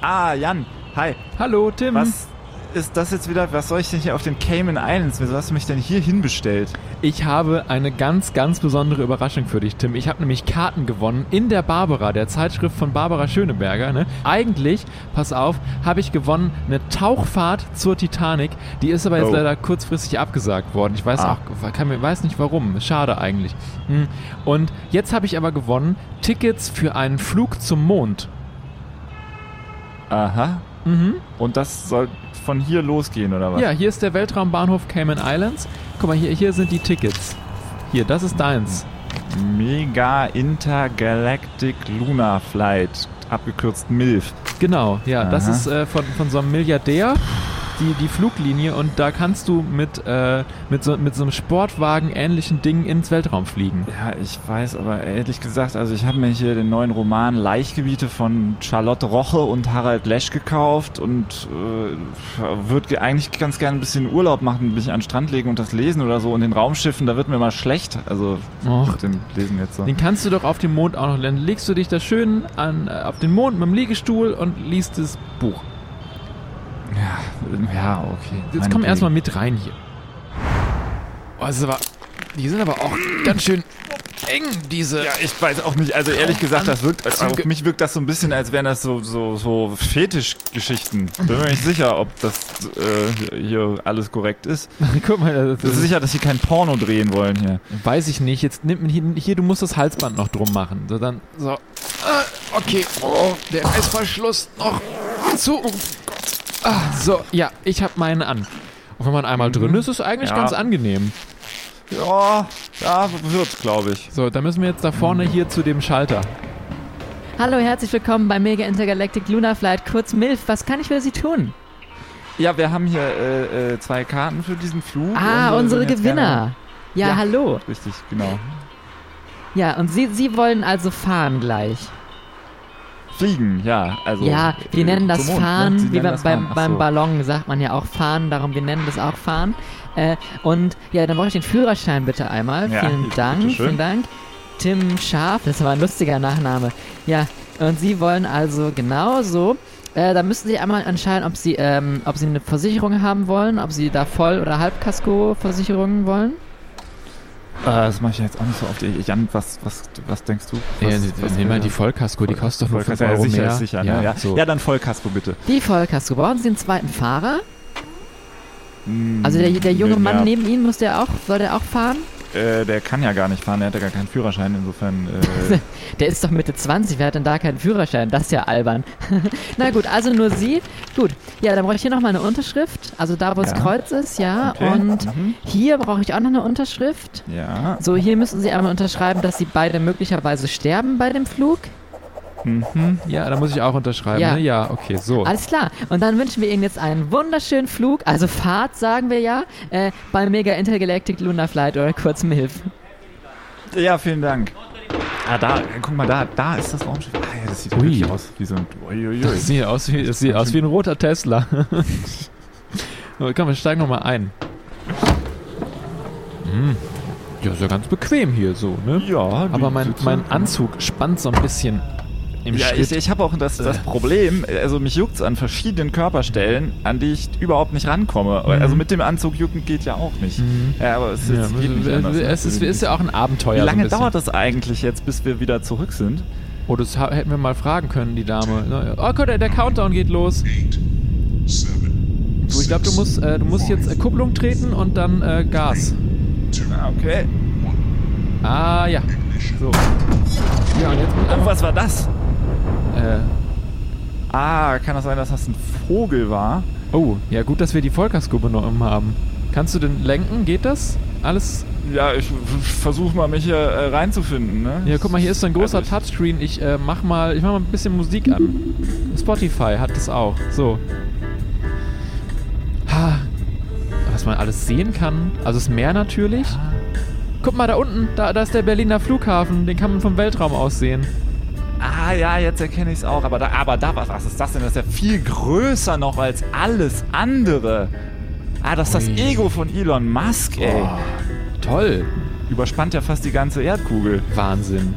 Ah, Jan. Hi. Hallo, Tim. Was ist das jetzt wieder? Was soll ich denn hier auf den Cayman Islands? Wieso hast du mich denn hier hinbestellt? Ich habe eine ganz, ganz besondere Überraschung für dich, Tim. Ich habe nämlich Karten gewonnen in der Barbara, der Zeitschrift von Barbara Schöneberger. Ne? Eigentlich, pass auf, habe ich gewonnen eine Tauchfahrt zur Titanic. Die ist aber jetzt Oh. leider kurzfristig abgesagt worden. Ich weiß Ah. auch, kann, weiß nicht warum. Schade eigentlich. Hm. Und jetzt habe ich aber gewonnen Tickets für einen Flug zum Mond. Aha. Mhm. Und das soll von hier losgehen, oder was? Ja, hier ist der Weltraumbahnhof Cayman Islands. Guck mal, hier, hier sind die Tickets. Hier, das ist deins. Mega Intergalactic Lunar Flight, abgekürzt MILF. Genau, ja, das Aha. ist äh, von, von so einem Milliardär die, die Fluglinie und da kannst du mit, äh, mit, so, mit so einem Sportwagen ähnlichen Ding ins Weltraum fliegen. Ja, ich weiß, aber ehrlich gesagt, also ich habe mir hier den neuen Roman Laichgebiete von Charlotte Roche und Harald Lesch gekauft und äh, würde eigentlich ganz gerne ein bisschen Urlaub machen, mich an den Strand legen und das lesen oder so. Und den Raumschiffen, da wird mir mal schlecht. Also Och. dem Lesen jetzt so. Den kannst du doch auf dem Mond auch noch lernen. Legst du dich da schön an, äh, auf den Mond mit dem Liegestuhl und liest das Buch. Ja, ja, okay. Jetzt komm erstmal mit rein hier. Oh, das ist aber, die sind aber auch ganz schön eng, diese. Ja, ich weiß auch nicht. Also ehrlich gesagt, das wirkt, also auf mich wirkt das so ein bisschen, als wären das so, so, so Fetischgeschichten. Bin mir nicht sicher, ob das äh, hier alles korrekt ist. Guck mal, das, Das ist sicher, dass sie kein Porno drehen wollen hier. Weiß ich nicht. Jetzt nimmt man hier, hier, du musst das Halsband noch drum machen. So, dann, so. Ah, okay. Oh, der Reißverschluss noch zu. Ah, so, ja, ich habe meinen an. Und wenn man einmal drin ist, ist es eigentlich Ja. ganz angenehm. Ja, ja, wird, glaube ich. So, dann müssen wir jetzt da vorne hier zu dem Schalter. Hallo, herzlich willkommen bei Mega Intergalactic Lunar Flight, kurz MILF. Was kann ich für Sie tun? Ja, wir haben hier äh, äh, zwei Karten für diesen Flug. Ah, und wir unsere Gewinner. Ja, Ja. hallo. Richtig, genau. Ja, und Sie, Sie wollen also fahren gleich. Fliegen, ja. Also, ja, wir nennen das Mond, ne? Fahren, Sie wie das beim, Fahren. Beim so. Ballon sagt man ja auch Fahren, darum wir nennen das auch Fahren. Äh, und ja, dann brauche ich den Führerschein bitte einmal. Ja, vielen Dank, vielen Dank. Tim Scharf, das war ein lustiger Nachname. Ja, und Sie wollen also genau so. Äh, da müssen Sie einmal entscheiden, ob Sie, ähm, ob Sie eine Versicherung haben wollen, ob Sie da Voll- oder Halbkasko-Versicherungen wollen. Äh, das mache ich jetzt auch nicht so oft. Jan, was, was, was denkst du? Ja, Was, nee, was nimm mal die Vollkasko, die kostet doch nur 5 Vollkasko, ja, Euro sicher, mehr. sicher. ja, ne? ja. So. ja, dann Vollkasko bitte. Die Vollkasko. Brauchen Sie einen zweiten Fahrer? Hm, Also der, der junge ja, Mann neben Ihnen, muss der auch, soll der auch fahren? Äh, der kann ja gar nicht fahren, der hat ja gar keinen Führerschein, insofern. Äh, Der ist doch Mitte 20, wer hat denn da keinen Führerschein? Das ist ja albern. Na gut, also nur Sie. Gut, ja, dann brauche ich hier nochmal eine Unterschrift. Also da, wo das Ja. Kreuz ist, ja. Okay. Und Mhm. hier brauche ich auch noch eine Unterschrift. ja. So, hier müssen Sie einmal unterschreiben, dass Sie beide möglicherweise sterben bei dem Flug. Mhm. ja, da muss ich auch unterschreiben. Ja. Ne? Ja, okay, so. Alles klar. Und dann wünschen wir Ihnen jetzt einen wunderschönen Flug, also Fahrt, sagen wir ja, äh, bei Mega Intergalactic Lunar Flight oder kurz MILF. Ja, vielen Dank. Ah, da, guck mal, da, da ist das Raumschiff. Ah, ja, das sieht Ui. wirklich aus wie so ein. Uiuiui. Das sieht aus wie, das sieht aus wie ein roter Tesla. komm, wir steigen nochmal ein. Hm. Ja, ist ja ganz bequem hier so, ne? Ja, Aber mein, mein Anzug spannt so ein bisschen im Ja, Schritt. ich, ich habe auch das, das Problem, also mich juckt's an verschiedenen Körperstellen, an die ich überhaupt nicht rankomme. Mhm. Also mit dem Anzug jucken geht ja auch nicht. Mhm. Ja, aber es, ja, es geht nicht anders. ne? es, ist, ist ja auch ein Abenteuer. Wie so lange bisschen. dauert das eigentlich jetzt, bis wir wieder zurück sind? Oh, das hätten wir mal fragen können, die Dame. Oh Gott, der, Countdown geht los. Du, ich glaube, du musst, äh, du musst jetzt äh, Kupplung treten und dann äh, Gas. Ah, Okay. Ah, ja. So. Ja, und jetzt Oh, was war das? Äh, Ah, kann das sein, dass das ein Vogel war? oh, ja, gut, dass wir die Vollkasko genommen haben. Kannst du denn lenken? Geht das? Alles? Ja, ich versuche mal, mich hier äh, reinzufinden, ne? Ja, guck mal, hier ist so ein großer Also Touchscreen. Ich äh, mach mal, ich mach mal ein bisschen Musik an. Spotify hat das auch. So. Ha. Was man alles sehen kann. Also das Meer natürlich. Guck mal da unten, da, da ist der Berliner Flughafen. Den kann man vom Weltraum aus sehen. Ja, jetzt erkenne ich es auch. Aber da, aber da, was, ist das denn? Das ist ja viel größer noch als alles andere. Ah, das ist das. Ego von Elon Musk, ey. Oh, toll. Überspannt ja fast die ganze Erdkugel. Wahnsinn.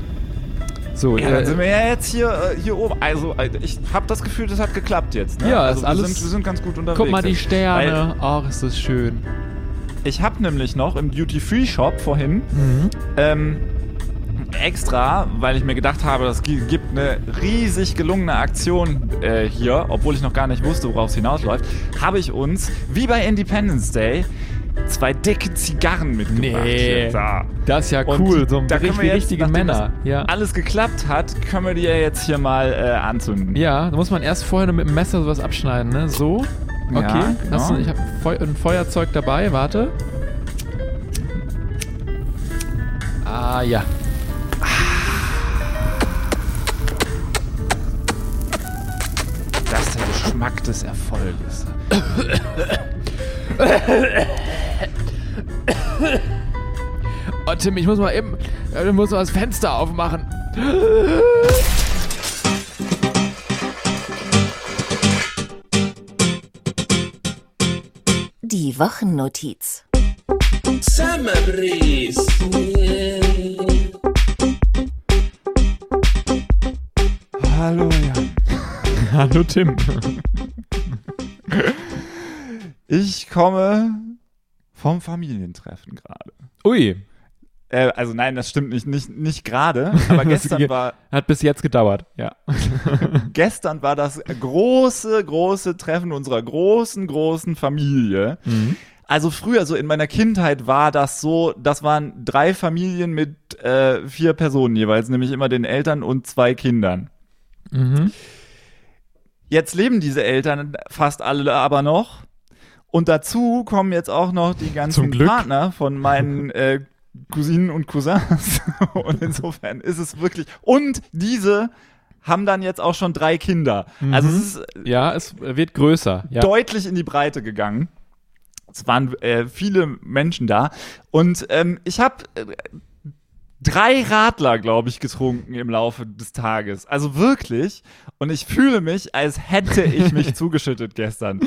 So, Ja, dann äh, sind wir ja jetzt hier, äh, hier oben. Also, äh, ich habe das Gefühl, das hat geklappt jetzt. Ne? Ja, also ist wir alles- Sind, wir sind ganz gut unterwegs. guck mal die. Sterne. Ach, ist das schön. Ich habe nämlich noch im Duty-Free-Shop vorhin Mhm. ähm, extra, weil ich mir gedacht habe, das gi- gibt eine riesig gelungene Aktion äh, hier, obwohl ich noch gar nicht wusste, worauf es hinausläuft, habe ich uns, wie bei Independence Day, zwei dicke Zigarren mitgebracht. Nee. Da. Das ist ja cool. So ein da richtig jetzt, richtige Männer. Ja. alles geklappt hat, können wir die ja jetzt hier mal äh, anzünden. Ja, da muss man erst vorher nur mit dem Messer sowas abschneiden, ne? So. Okay. Ja, genau. Du, ich habe Feu ein Feuerzeug dabei, warte. Ah, ja. Geschmack des Erfolges. Oh, Tim, ich muss mal eben, äh, ich muss mal das Fenster aufmachen. Die Wochennotiz. Summer breeze. Hallo Jan. Hallo, Tim. Ich komme vom Familientreffen gerade. Ui, Äh, also nein, das stimmt nicht, nicht, nicht gerade. Aber gestern war, hat bis jetzt gedauert. Ja. gestern war das große, große Treffen unserer großen, großen Familie. Mhm. Also früher, so in meiner Kindheit war das so, das waren drei Familien mit äh, vier Personen jeweils, nämlich immer den Eltern und zwei Kindern. Mhm. Jetzt leben diese Eltern fast alle aber noch. Und dazu kommen jetzt auch noch die ganzen. Partner von meinen äh, Cousinen und Cousins. und insofern ist es wirklich. Und diese haben dann jetzt auch schon drei Kinder. Also es ist Ja, es wird größer. Ja. deutlich in die Breite gegangen. Es waren äh, viele Menschen da. Und ähm, ich habe äh, drei Radler, glaube ich, getrunken im Laufe des Tages. Also wirklich. Und ich fühle mich, als hätte ich mich zugeschüttet gestern.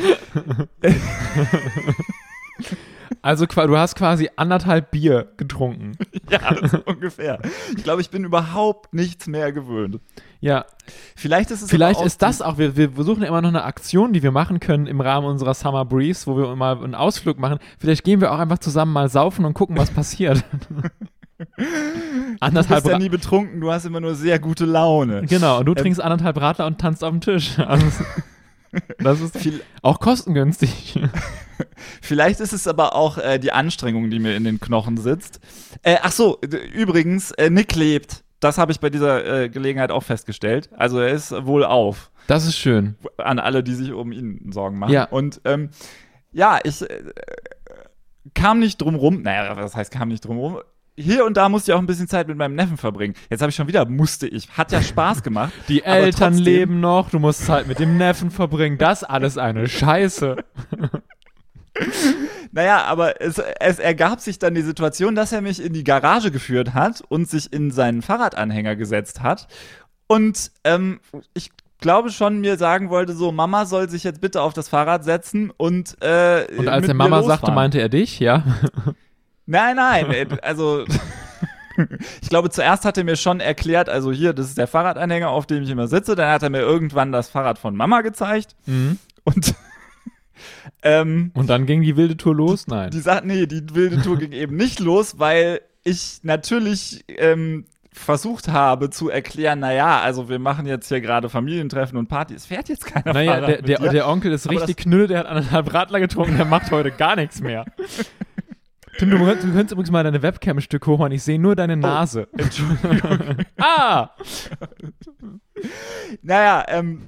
Also du hast quasi anderthalb Bier getrunken. Ja, ungefähr. Ich glaube, ich bin überhaupt nichts mehr gewöhnt. Ja, Vielleicht ist es vielleicht ist das auch, wir, wir versuchen ja immer noch eine Aktion, die wir machen können im Rahmen unserer Summer Breeze, wo wir mal einen Ausflug machen. Vielleicht gehen wir auch einfach zusammen mal saufen und gucken, was passiert. Du anderthalb bist ja nie betrunken, du hast immer nur sehr gute Laune. Genau, und du Ähm, trinkst anderthalb Radler und tanzt auf dem Tisch. Also, das ist Viel, auch kostengünstig. Vielleicht ist es aber auch äh, die Anstrengung, die mir in den Knochen sitzt. Äh, ach so, übrigens, äh, Nick lebt. Das habe ich bei dieser äh, Gelegenheit auch festgestellt. Also er ist wohl auf. Das ist schön. An alle, die sich um ihn Sorgen machen. Ja. Und ähm, ja, ich äh, kam nicht drum rum. Naja, was heißt kam nicht drum rum? Hier und da musste ich auch ein bisschen Zeit mit meinem Neffen verbringen. Jetzt habe ich schon wieder musste ich. Hat ja Spaß gemacht. Die Eltern trotzdem- leben noch, du musst Zeit mit dem Neffen verbringen. Das alles eine Scheiße. Naja, aber es, es ergab sich dann die Situation, dass er mich in die Garage geführt hat und sich in seinen Fahrradanhänger gesetzt hat. Und ähm, ich glaube schon mir sagen wollte, so, Mama soll sich jetzt bitte auf das Fahrrad setzen und äh, Und als mir Mama sagte, meinte er dich, ja? Nein, nein, äh, also ich glaube, zuerst hat er mir schon erklärt, also hier, das ist der Fahrradanhänger, auf dem ich immer sitze. Dann hat er mir irgendwann das Fahrrad von Mama gezeigt Mhm. und ähm, Und dann ging die wilde Tour los? Nein. Die sagt, nee, die wilde Tour ging eben nicht los, weil ich natürlich ähm, versucht habe zu erklären, naja, also wir machen jetzt hier gerade Familientreffen und Party. Es fährt jetzt keiner Naja, Fahrrad der, der, der Onkel ist Aber richtig knüll, der hat anderthalb Radler getrunken, der macht heute gar nichts mehr. Tim, du, könntest- du könntest übrigens mal deine Webcam ein Stück hochmachen, ich sehe nur deine Nase. Oh, Entschuldigung. ah! naja, ähm,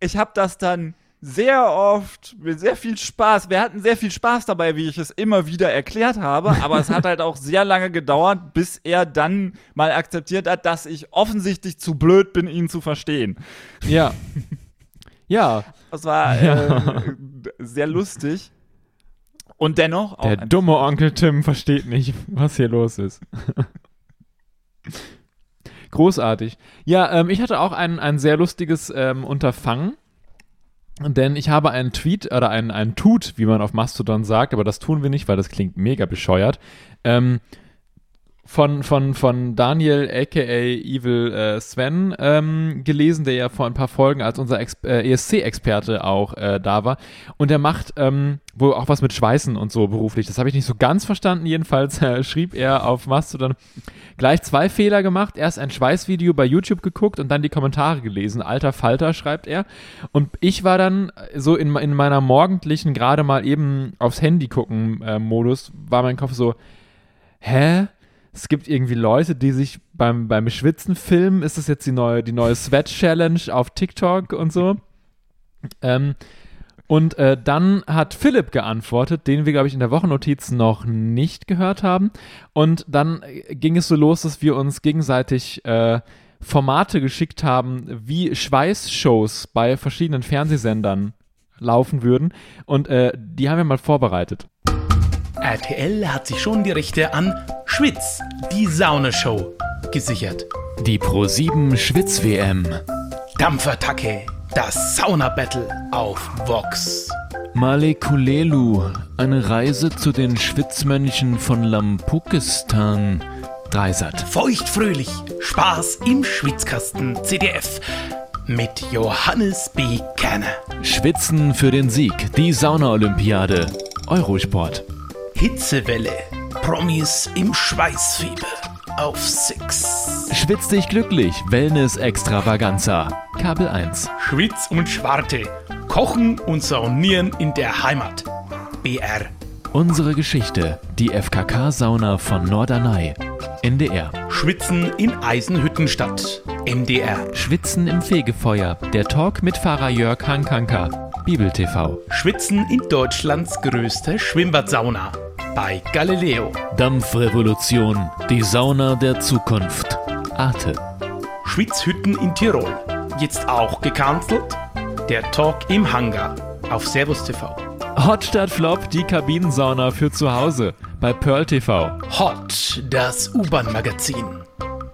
ich habe das dann sehr oft mit sehr viel Spaß. Wir hatten sehr viel Spaß dabei, wie ich es immer wieder erklärt habe, aber es hat halt auch sehr lange gedauert, bis er dann mal akzeptiert hat, dass ich offensichtlich zu blöd bin, ihn zu verstehen. Ja. Ja, Das war äh, sehr lustig. Und dennoch auch der dumme Onkel Tim versteht nicht, was hier los ist. Großartig. Ja, ähm, ich hatte auch ein, ein sehr lustiges ähm, Unterfangen. Denn ich habe einen Tweet oder einen, einen Tut, wie man auf Mastodon sagt, aber das tun wir nicht, weil das klingt mega bescheuert, ähm, von, von, von Daniel, aka Evil äh, Sven, ähm, gelesen, der ja vor ein paar Folgen als unser äh, ESC-Experte auch äh, da war. Und er macht ähm, wohl auch was mit Schweißen und so beruflich. Das habe ich nicht so ganz verstanden. Jedenfalls äh, schrieb er auf Mastodon gleich zwei Fehler gemacht. Erst ein Schweißvideo bei YouTube geguckt und dann die Kommentare gelesen. Alter Falter, schreibt er. Und ich war dann so in, in meiner morgendlichen, gerade mal eben aufs Handy gucken äh, Modus, war mein Kopf so, hä? Es gibt irgendwie Leute, die sich beim, beim Schwitzen filmen. Ist das jetzt die neue, die neue Sweat-Challenge auf TikTok und so? Ähm, und äh, dann hat Philipp geantwortet, den wir, glaube ich, in der Wochennotiz noch nicht gehört haben. Und dann äh, ging es so los, dass wir uns gegenseitig äh, Formate geschickt haben, wie Schweißshows bei verschiedenen Fernsehsendern laufen würden. Und äh, die haben wir mal vorbereitet. RTL hat sich schon die Rechte an Schwitz, die Saunashow, gesichert. Die Pro7 Schwitz-WM. Dampfattacke, das Sauna-Battle auf Vox. Malekulelu, eine Reise zu den Schwitzmönchen von Lampukistan. Dreisat. Feuchtfröhlich, Spaß im Schwitzkasten CDF mit Johannes B. Kerner. Schwitzen für den Sieg, die Sauna-Olympiade. Eurosport. Hitzewelle, Promis im Schweißfieber auf Six. Schwitz dich glücklich, Wellness Extravaganza. Kabel 1. Schwitz und Schwarte, Kochen und Saunieren in der Heimat. BR. Unsere Geschichte, die FKK-Sauna von Norderney. NDR. Schwitzen in Eisenhüttenstadt. MDR. Schwitzen im Fegefeuer, der Talk mit Pfarrer Jörg Hankanka. Bibel TV. Schwitzen in Deutschlands größter Schwimmbadsauna. Bei Galileo. Dampfrevolution, die Sauna der Zukunft. Arte. Schwitzhütten in Tirol. Jetzt auch gecancelt? Der Talk im Hangar. Auf Servus TV. Hot statt Flop, die Kabinensauna für zu Hause. Bei Pearl TV. Hot, das U-Bahn-Magazin.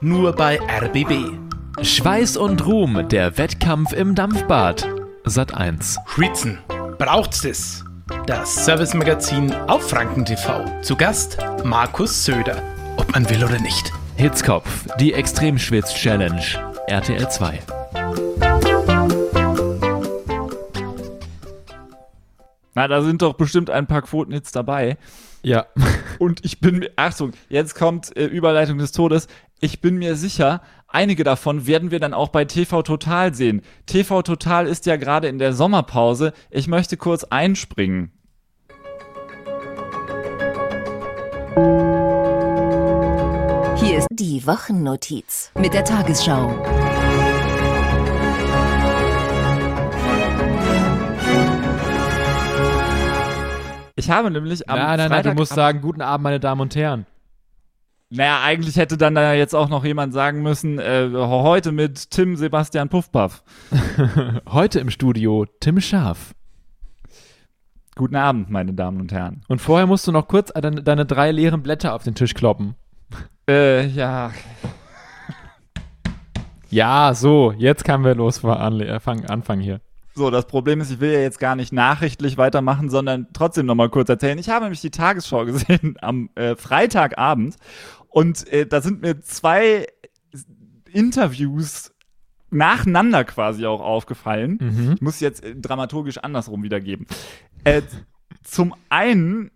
Nur bei RBB. Schweiß und Ruhm, der Wettkampf im Dampfbad. Sat 1. Schwitzen. Braucht's es? Das Service-Magazin auf Franken TV. Zu Gast Markus Söder. Ob man will oder nicht. Hitzkopf, die Extremschwitz-Challenge. RTL 2. Na, da sind doch bestimmt ein paar Quotenhits dabei. Ja. Und ich bin mir, Achtung, jetzt kommt äh, Überleitung des Todes. Ich bin mir sicher, einige davon werden wir dann auch bei TV Total sehen. TV Total ist ja gerade in der Sommerpause. Ich möchte kurz einspringen. Hier ist die Wochennotiz. mit der Tagesschau. Ich habe nämlich am nein, nein, nein, du musst sagen, guten Abend, meine Damen und Herren. Naja, eigentlich hätte dann da jetzt auch noch jemand sagen müssen, äh, heute mit Tim Sebastian Puffpaff. Heute im Studio Tim Scharf. Guten Abend, meine Damen und Herren. Und vorher musst du noch kurz deine, deine drei leeren Blätter auf den Tisch kloppen. Äh, ja, Ja, so, jetzt können wir los anfangen, anfangen hier. So, das Problem ist, ich will ja jetzt gar nicht nachrichtlich weitermachen, sondern trotzdem nochmal kurz erzählen. Ich habe nämlich die Tagesschau gesehen am äh, Freitagabend und äh, da sind mir zwei Interviews nacheinander quasi auch aufgefallen. Mhm. Ich muss jetzt äh, dramaturgisch andersrum wiedergeben. Äh, zum einen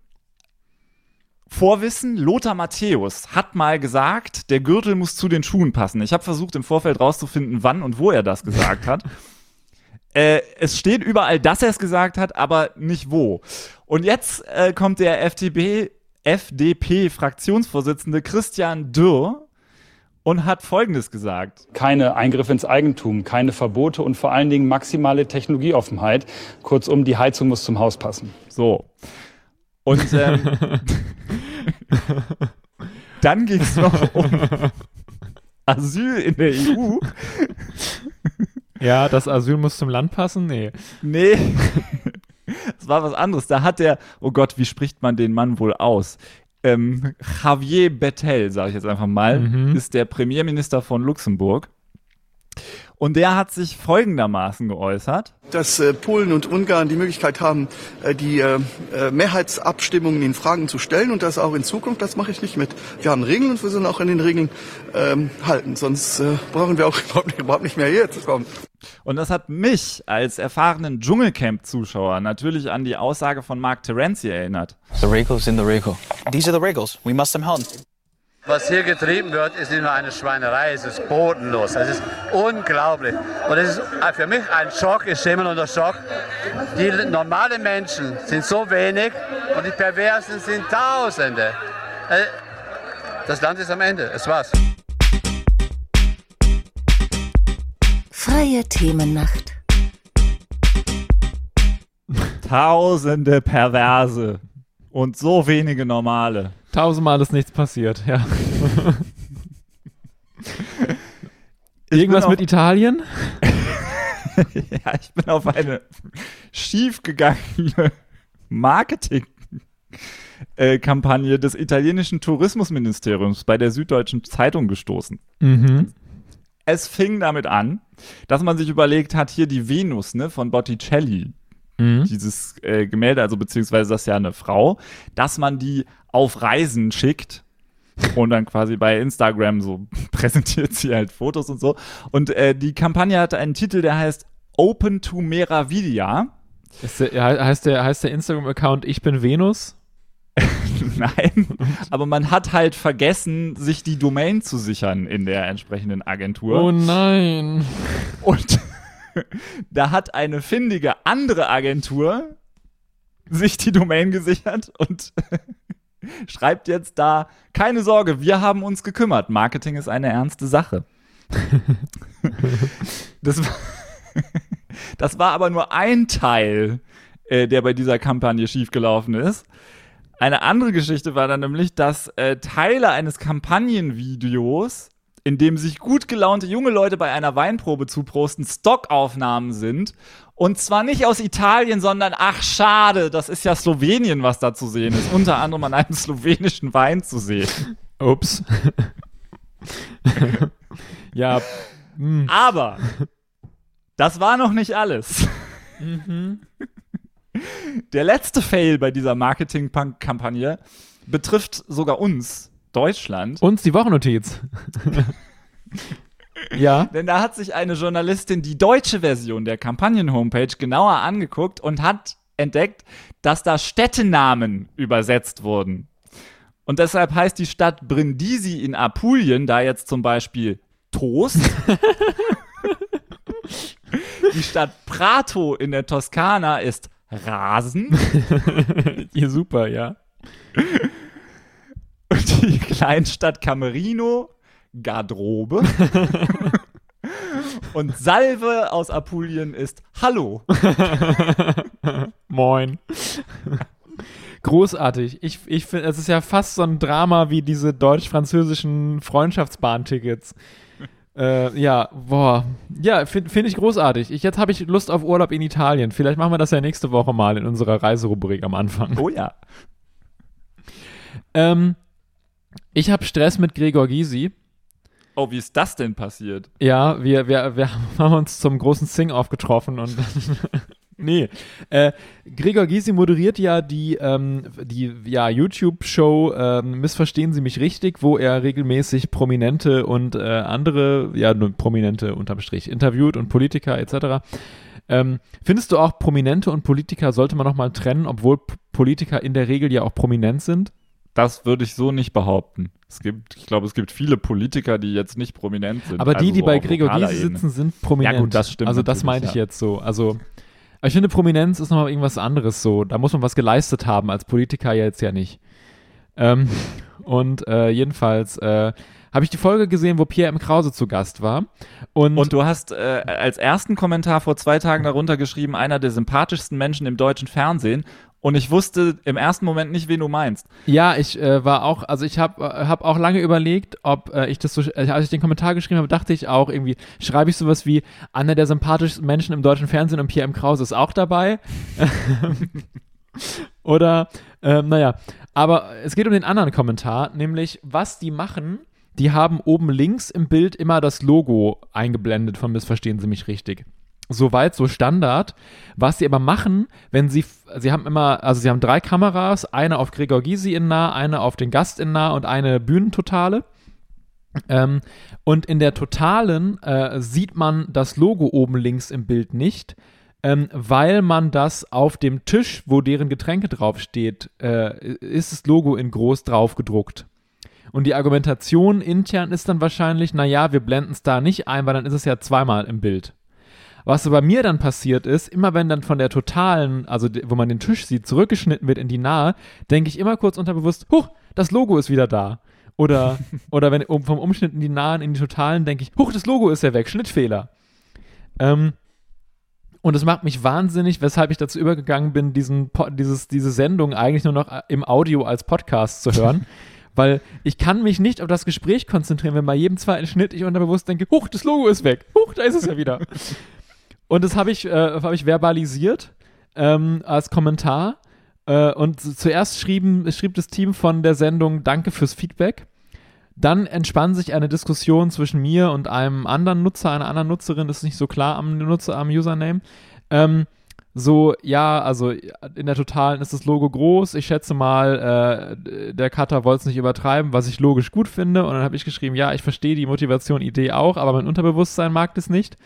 Vorwissen, Lothar Matthäus hat mal gesagt, der Gürtel muss zu den Schuhen passen. Ich habe versucht im Vorfeld rauszufinden, wann und wo er das gesagt hat. Äh, es steht überall, dass er es gesagt hat, aber nicht wo. Und jetzt äh, kommt der FDP, FDP-Fraktionsvorsitzende Christian Dürr und hat Folgendes gesagt. keine Eingriffe ins Eigentum, keine Verbote und vor allen Dingen maximale Technologieoffenheit. Kurzum, die Heizung muss zum Haus passen. So. Und ähm, dann ging es noch um Asyl in der EU. Ja, das Asyl muss zum Land passen? Nee. Nee. Das war was anderes. Da hat der, oh Gott, wie spricht man den Mann wohl aus? Ähm, Javier Bettel, sage ich jetzt einfach mal, Mhm. ist der Premierminister von Luxemburg. Und der hat sich folgendermaßen geäußert. dass äh, Polen und Ungarn die Möglichkeit haben, äh, die äh, äh, Mehrheitsabstimmungen in Fragen zu stellen und das auch in Zukunft, das mache ich nicht mit. Wir haben Regeln und wir sollen auch an den Regeln ähm, halten, sonst äh, brauchen wir auch überhaupt nicht, überhaupt nicht mehr hierher zu kommen. Und das hat mich als erfahrenen Dschungelcamp-Zuschauer natürlich an die Aussage von Mark Terenzi erinnert. The Regals in the Regal. These are the Regals. We must them halten. Was hier getrieben wird, ist nicht nur eine Schweinerei, es ist bodenlos, es ist unglaublich. Und es ist für mich ein Schock, ich stehe immer unter Schock. Die normalen Menschen sind so wenig und die Perversen sind Tausende. Äh, Das Land ist am Ende, es war's. Freie Themennacht. Tausende Perverse und so wenige Normale. Tausendmal ist nichts passiert, ja. Irgendwas mit Italien? ja, ich bin auf eine schiefgegangene Marketing-Kampagne des italienischen Tourismusministeriums bei der Süddeutschen Zeitung gestoßen. Mhm. Es fing damit an, dass man sich überlegt hat, hier die Venus ne, von Botticelli, Mhm. dieses äh, Gemälde, also beziehungsweise das ist ja eine Frau, dass man die auf Reisen schickt und dann quasi bei Instagram so präsentiert sie halt Fotos und so. Und äh, die Kampagne hatte einen Titel, der heißt Open to Meravidia. Ist der, he- heißt der, heißt der Instagram-Account Ich bin Venus? Nein, aber man hat halt vergessen, sich die Domain zu sichern in der entsprechenden Agentur. Oh nein. Und da hat eine findige andere Agentur sich die Domain gesichert und schreibt jetzt da, keine Sorge, wir haben uns gekümmert. Marketing ist eine ernste Sache. das, war, das war aber nur ein Teil, äh, der bei dieser Kampagne schiefgelaufen ist. Eine andere Geschichte war dann nämlich, dass äh, Teile eines Kampagnenvideos, in dem sich gut gelaunte junge Leute bei einer Weinprobe zuprosten, Stockaufnahmen sind. Und zwar nicht aus Italien, sondern ach schade, das ist ja Slowenien, was da zu sehen ist. Unter anderem an einem slowenischen Wein zu sehen. Ups. ja. hm. Aber das war noch nicht alles. Der letzte Fail bei dieser Marketing-Kampagne betrifft sogar uns, Deutschland. Uns die Wochennotiz. ja. Denn da hat sich eine Journalistin die deutsche Version der Kampagnen-Homepage genauer angeguckt und hat entdeckt, dass da Städtenamen übersetzt wurden. Und deshalb heißt die Stadt Brindisi in Apulien da jetzt zum Beispiel Toast. die Stadt Prato in der Toskana ist Rasen. ja, super, ja. Und die Kleinstadt Camerino, Garderobe. Und Salve aus Apulien ist Hallo. Moin. Großartig. Ich, ich finde, es ist ja fast so ein Drama wie diese deutsch-französischen Freundschaftsbahntickets. Äh, ja, boah. Ja, finde find ich großartig. Ich, jetzt habe ich Lust auf Urlaub in Italien. Vielleicht machen wir das ja nächste Woche mal in unserer Reiserubrik am Anfang. Oh ja. Ähm, ich habe Stress mit Gregor Gysi. Oh, wie ist das denn passiert? Ja, wir, wir, wir haben uns zum großen Sing-Off getroffen und nee. Äh, Gregor Gysi moderiert ja die, ähm, die ja, YouTube-Show ähm, Missverstehen Sie mich richtig, wo er regelmäßig Prominente und äh, andere, ja, Prominente unterm Strich interviewt und Politiker etc. Ähm, findest du auch Prominente und Politiker sollte man nochmal trennen, obwohl Politiker in der Regel ja auch prominent sind? Das würde ich so nicht behaupten. Es gibt, ich glaube, es gibt viele Politiker, die jetzt nicht prominent sind. Aber die, also die so bei Gregor Gysi sitzen, sind prominent. Ja, gut, das stimmt Also das meinte ich ja. jetzt so. Also ich finde, Prominenz ist nochmal irgendwas anderes so. Da muss man was geleistet haben, als Politiker jetzt ja nicht. Ähm, und äh, jedenfalls äh, habe ich die Folge gesehen, wo Pierre M. Krause zu Gast war. Und, Und du hast äh, als ersten Kommentar vor zwei Tagen darunter geschrieben, einer der sympathischsten Menschen im deutschen Fernsehen. Und ich wusste im ersten Moment nicht, wen du meinst. Ja, ich äh, war auch, also ich habe äh, hab auch lange überlegt, ob äh, ich das so, äh, als ich den Kommentar geschrieben habe, dachte ich auch irgendwie, schreibe ich sowas wie, einer der sympathischsten Menschen im deutschen Fernsehen und Pierre M. Krause ist auch dabei. Oder, ähm, naja, aber es geht um den anderen Kommentar, nämlich was die machen, die haben oben links im Bild immer das Logo eingeblendet von Missverstehen Sie mich richtig. Soweit so Standard. Was sie aber machen, wenn sie, sie haben immer, also sie haben drei Kameras, eine auf Gregor Gysi in nah, eine auf den Gast in nah und eine Bühnentotale. Ähm, und in der Totalen äh, sieht man das Logo oben links im Bild nicht, ähm, weil man das auf dem Tisch, wo deren Getränke draufsteht, äh, ist das Logo in groß drauf gedruckt. Und die Argumentation intern ist dann wahrscheinlich, naja, wir blenden es da nicht ein, weil dann ist es ja zweimal im Bild. Was bei mir dann passiert ist, immer wenn dann von der totalen, also wo man den Tisch sieht, zurückgeschnitten wird in die nahe, denke ich immer kurz unterbewusst, huch, das Logo ist wieder da. Oder, oder wenn vom Umschnitt in die nahen, in die totalen, denke ich, huch, das Logo ist ja weg, Schnittfehler. Ähm, und es macht mich wahnsinnig, weshalb ich dazu übergegangen bin, diesen, dieses, diese Sendung eigentlich nur noch im Audio als Podcast zu hören. weil ich kann mich nicht auf das Gespräch konzentrieren, wenn bei jedem zweiten Schnitt ich unterbewusst denke, huch, das Logo ist weg, huch, da ist es ja wieder. und das habe ich, äh, hab ich verbalisiert ähm, als Kommentar. Äh, und zuerst schrieben, schrieb das Team von der Sendung Danke fürs Feedback. Dann entspann sich eine Diskussion zwischen mir und einem anderen Nutzer, einer anderen Nutzerin, ist nicht so klar am Nutzer, am Username. Ähm, so, ja, also in der Totalen ist das Logo groß. Ich schätze mal, äh, der Cutter wollte es nicht übertreiben, was ich logisch gut finde. Und dann habe ich geschrieben, ja, ich verstehe die Motivation, Idee auch, aber mein Unterbewusstsein mag das nicht.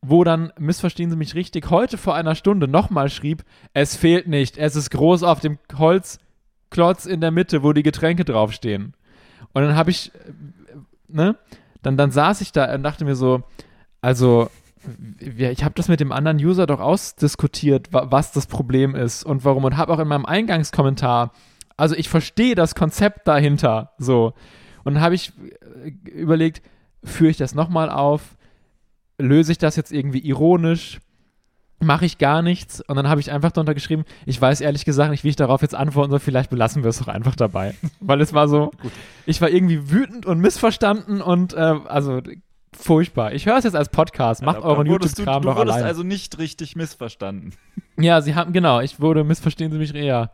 Wo dann, missverstehen Sie mich richtig, heute vor einer Stunde nochmal schrieb, es fehlt nicht, es ist groß auf dem Holzklotz in der Mitte, wo die Getränke draufstehen. Und dann habe ich, ne, dann, dann saß ich da und dachte mir so, also, ich habe das mit dem anderen User doch ausdiskutiert, was das Problem ist und warum und habe auch in meinem Eingangskommentar, also ich verstehe das Konzept dahinter, so. Und dann habe ich äh, überlegt, führe ich das nochmal auf, löse ich das jetzt irgendwie ironisch, mache ich gar nichts und dann habe ich einfach darunter geschrieben, ich weiß ehrlich gesagt nicht, wie ich darauf jetzt antworten soll, vielleicht belassen wir es doch einfach dabei. Weil es war so, ich war irgendwie wütend und missverstanden und äh, also furchtbar. Ich höre es jetzt als Podcast, macht ja, euren YouTube-Kram doch allein. Du wurdest also nicht richtig missverstanden. Ja, sie haben, genau, ich wurde, missverstehen sie mich eher.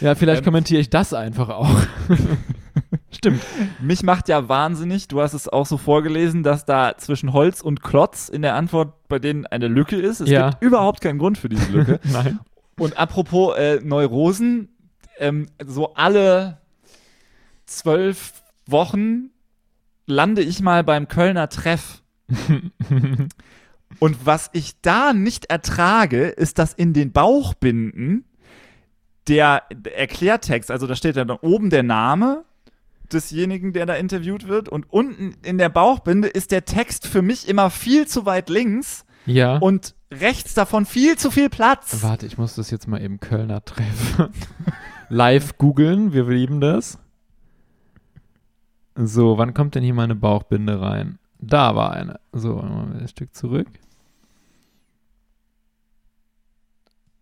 Ja, vielleicht ähm, kommentiere ich das einfach auch. Stimmt. Mich macht ja wahnsinnig, du hast es auch so vorgelesen, dass da zwischen Holz und Klotz in der Antwort bei denen eine Lücke ist. Es ja. gibt überhaupt keinen Grund für diese Lücke. Nein. Und apropos äh, Neurosen, ähm, so alle zwölf Wochen lande ich mal beim Kölner Treff. Und was ich da nicht ertrage, ist, dass in den Bauchbinden der Erklärtext, also da steht dann oben der Name desjenigen, der da interviewt wird. Und unten in der Bauchbinde ist der Text für mich immer viel zu weit links. Ja. Und rechts davon viel zu viel Platz. Warte, ich muss das jetzt mal eben Kölner treffen. Live googeln, wir lieben das. So, wann kommt denn hier meine Bauchbinde rein? Da war eine. So, ein Stück zurück.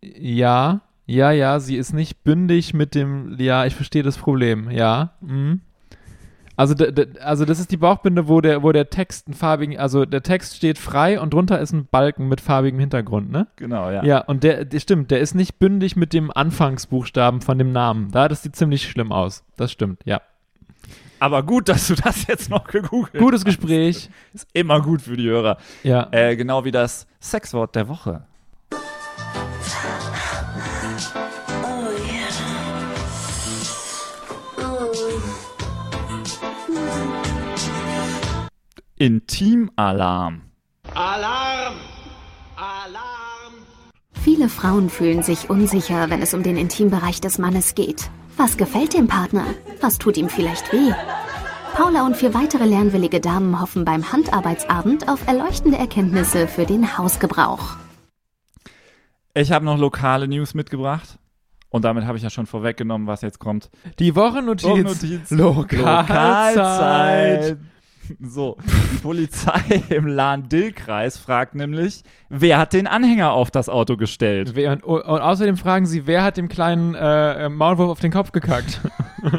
Ja, ja, ja, sie ist nicht bündig mit dem. Ja, ich verstehe das Problem. Ja. Mhm. Also, also das ist die Bauchbinde, wo der, wo der Text einen farbigen, also der Text steht frei und drunter ist ein Balken mit farbigem Hintergrund, ne? Genau, ja. Ja, und der, der stimmt, der ist nicht bündig mit dem Anfangsbuchstaben von dem Namen. Da, das sieht ziemlich schlimm aus. Das stimmt, ja. Aber gut, dass du das jetzt noch gegoogelt Gutes hast. Gespräch. Ist immer gut für die Hörer. Ja. Äh, genau wie das Sexwort der Woche. Intimalarm. Alarm! Alarm! Viele Frauen fühlen sich unsicher, wenn es um den Intimbereich des Mannes geht. Was gefällt dem Partner? Was tut ihm vielleicht weh? Paula und vier weitere lernwillige Damen hoffen beim Handarbeitsabend auf erleuchtende Erkenntnisse für den Hausgebrauch. Ich habe noch lokale News mitgebracht. Und damit habe ich ja schon vorweggenommen, was jetzt kommt. Die Wochennotiz. Wochennotiz. Lokalzeit. Lokalzeit. So, die Polizei im Lahn-Dill-Kreis fragt nämlich, wer hat den Anhänger auf das Auto gestellt? Und, und, außerdem fragen sie, wer hat dem kleinen äh, Maulwurf auf den Kopf gekackt?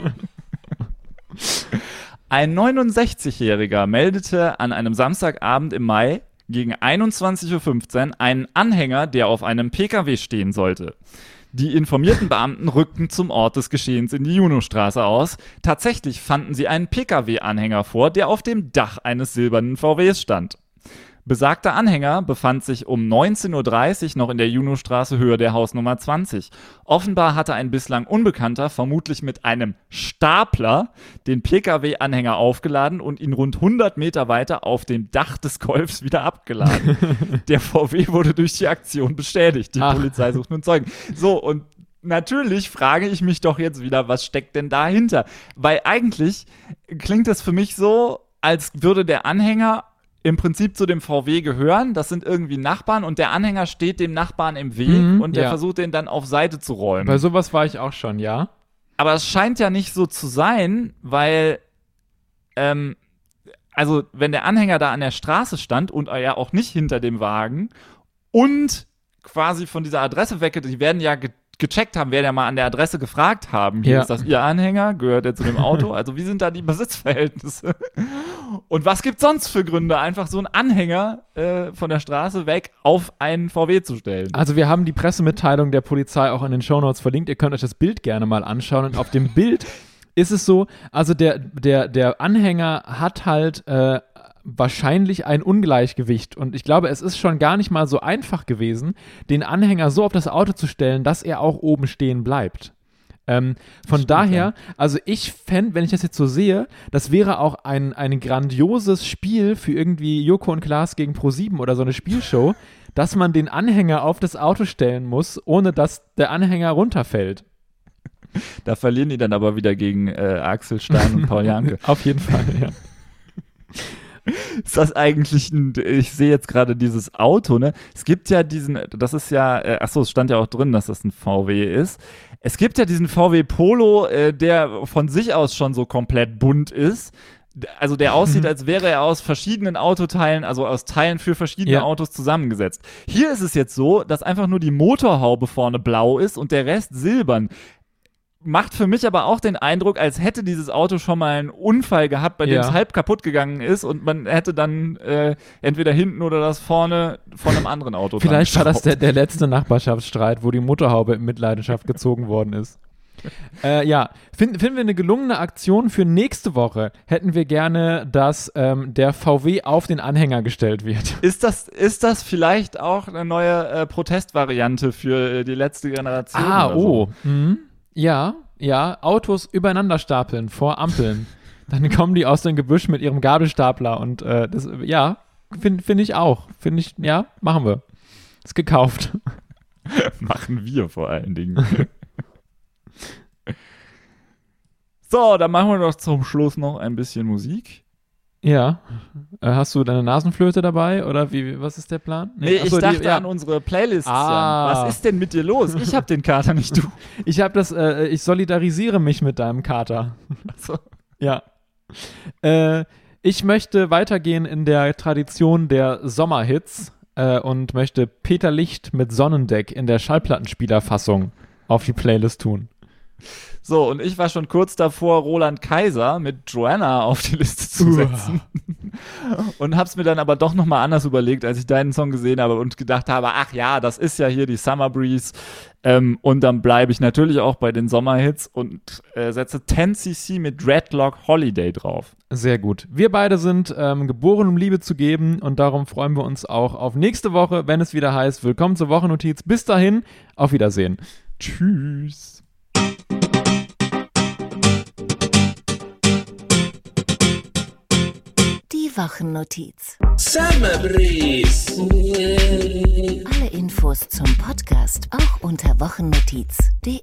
Ein 69-Jähriger meldete an einem Samstagabend im Mai gegen 21.15 Uhr einen Anhänger, der auf einem PKW stehen sollte. Die informierten Beamten rückten zum Ort des Geschehens in die Junostraße aus. Tatsächlich fanden sie einen Pkw-Anhänger vor, der auf dem Dach eines silbernen VWs stand. Besagter Anhänger befand sich um 19.30 Uhr noch in der Junostraße Höhe der Hausnummer 20. Offenbar hatte ein bislang Unbekannter, vermutlich mit einem Stapler, den Pkw-Anhänger aufgeladen und ihn rund 100 Meter weiter auf dem Dach des Golfs wieder abgeladen. der VW wurde durch die Aktion bestätigt. Die Ach. Polizei sucht nun Zeugen. So, und natürlich frage ich mich doch jetzt wieder, was steckt denn dahinter? Weil eigentlich klingt das für mich so, als würde der Anhänger im Prinzip zu dem VW gehören. Das sind irgendwie Nachbarn und der Anhänger steht dem Nachbarn im Weg Mhm, und der ja. versucht den dann auf Seite zu räumen. Bei sowas war ich auch schon, ja. Aber es scheint ja nicht so zu sein, weil, ähm, also wenn der Anhänger da an der Straße stand und ja auch nicht hinter dem Wagen und quasi von dieser Adresse weg, die werden ja ge gecheckt haben, werden ja mal an der Adresse gefragt haben, hier Ja. ist das Ihr Anhänger, gehört er zu dem Auto, also wie sind da die Besitzverhältnisse? Und was gibt sonst für Gründe, einfach so einen Anhänger äh, von der Straße weg auf einen VW zu stellen? Also wir haben die Pressemitteilung der Polizei auch in den Shownotes verlinkt. Ihr könnt euch das Bild gerne mal anschauen. Und auf dem Bild ist es so, also der, der, der Anhänger hat halt äh, wahrscheinlich ein Ungleichgewicht. Und ich glaube, es ist schon gar nicht mal so einfach gewesen, den Anhänger so auf das Auto zu stellen, dass er auch oben stehen bleibt. Ähm, von daher, also ich fände, wenn ich das jetzt so sehe, das wäre auch ein, ein grandioses Spiel für irgendwie Joko und Klaas gegen Pro7 oder so eine Spielshow, dass man den Anhänger auf das Auto stellen muss, ohne dass der Anhänger runterfällt. Da verlieren die dann aber wieder gegen äh, Axel Stein und Paul Janke. Auf jeden Fall, ja. ist das eigentlich ein, ich sehe jetzt gerade dieses Auto, ne? Es gibt ja diesen, das ist ja, äh, achso, es stand ja auch drin, dass das ein VW ist. Es gibt ja diesen VW Polo, äh, der von sich aus schon so komplett bunt ist. Also der aussieht, als wäre er aus verschiedenen Autoteilen, also aus Teilen für verschiedene Ja. Autos zusammengesetzt. Hier ist es jetzt so, dass einfach nur die Motorhaube vorne blau ist und der Rest silbern. Macht für mich aber auch den Eindruck, als hätte dieses Auto schon mal einen Unfall gehabt, bei dem Ja. es halb kaputt gegangen ist und man hätte dann äh, entweder hinten oder das vorne von einem anderen Auto Vielleicht war das der, der letzte Nachbarschaftsstreit, wo die Motorhaube in Mitleidenschaft gezogen worden ist. Äh, ja, finden finden wir eine gelungene Aktion für nächste Woche. Hätten wir gerne, dass ähm, der VW auf den Anhänger gestellt wird. Ist das, ist das vielleicht auch eine neue äh, Protestvariante für äh, die letzte Generation? Ah, oder so? oh. Mhm. Ja, ja, Autos übereinander stapeln vor Ampeln. Dann kommen die aus dem Gebüsch mit ihrem Gabelstapler und äh, das, ja, finde find ich auch. Finde ich, ja, machen wir. Ist gekauft. Machen wir vor allen Dingen. so, dann machen wir doch zum Schluss noch ein bisschen Musik. Ja. Äh, hast du deine Nasenflöte dabei oder wie, was ist der Plan? Nee, achso, ich dachte die, ja. an unsere Playlists. Ah. Jan. Was ist denn mit dir los? Ich hab den Kater, nicht du. Ich habe das, äh, ich solidarisiere mich mit deinem Kater. So. Ja. Äh, ich möchte weitergehen in der Tradition der Sommerhits äh, und möchte Peter Licht mit Sonnendeck in der Schallplattenspielerfassung auf die Playlist tun. So, und ich war schon kurz davor, Roland Kaiser mit Joanna auf die Liste zu setzen. und hab's mir dann aber doch nochmal anders überlegt, als ich deinen Song gesehen habe und gedacht habe, ach ja, das ist ja hier die Summer Breeze. Ähm, und dann bleibe ich natürlich auch bei den Sommerhits und äh, setze 10cc mit Dreadlock Holiday drauf. Sehr gut. Wir beide sind ähm, geboren, um Liebe zu geben und darum freuen wir uns auch auf nächste Woche, wenn es wieder heißt, willkommen zur Wochennotiz. Bis dahin, auf Wiedersehen. Tschüss. Wochennotiz. Summer Breeze. Alle Infos zum Podcast auch unter wochennotiz.de.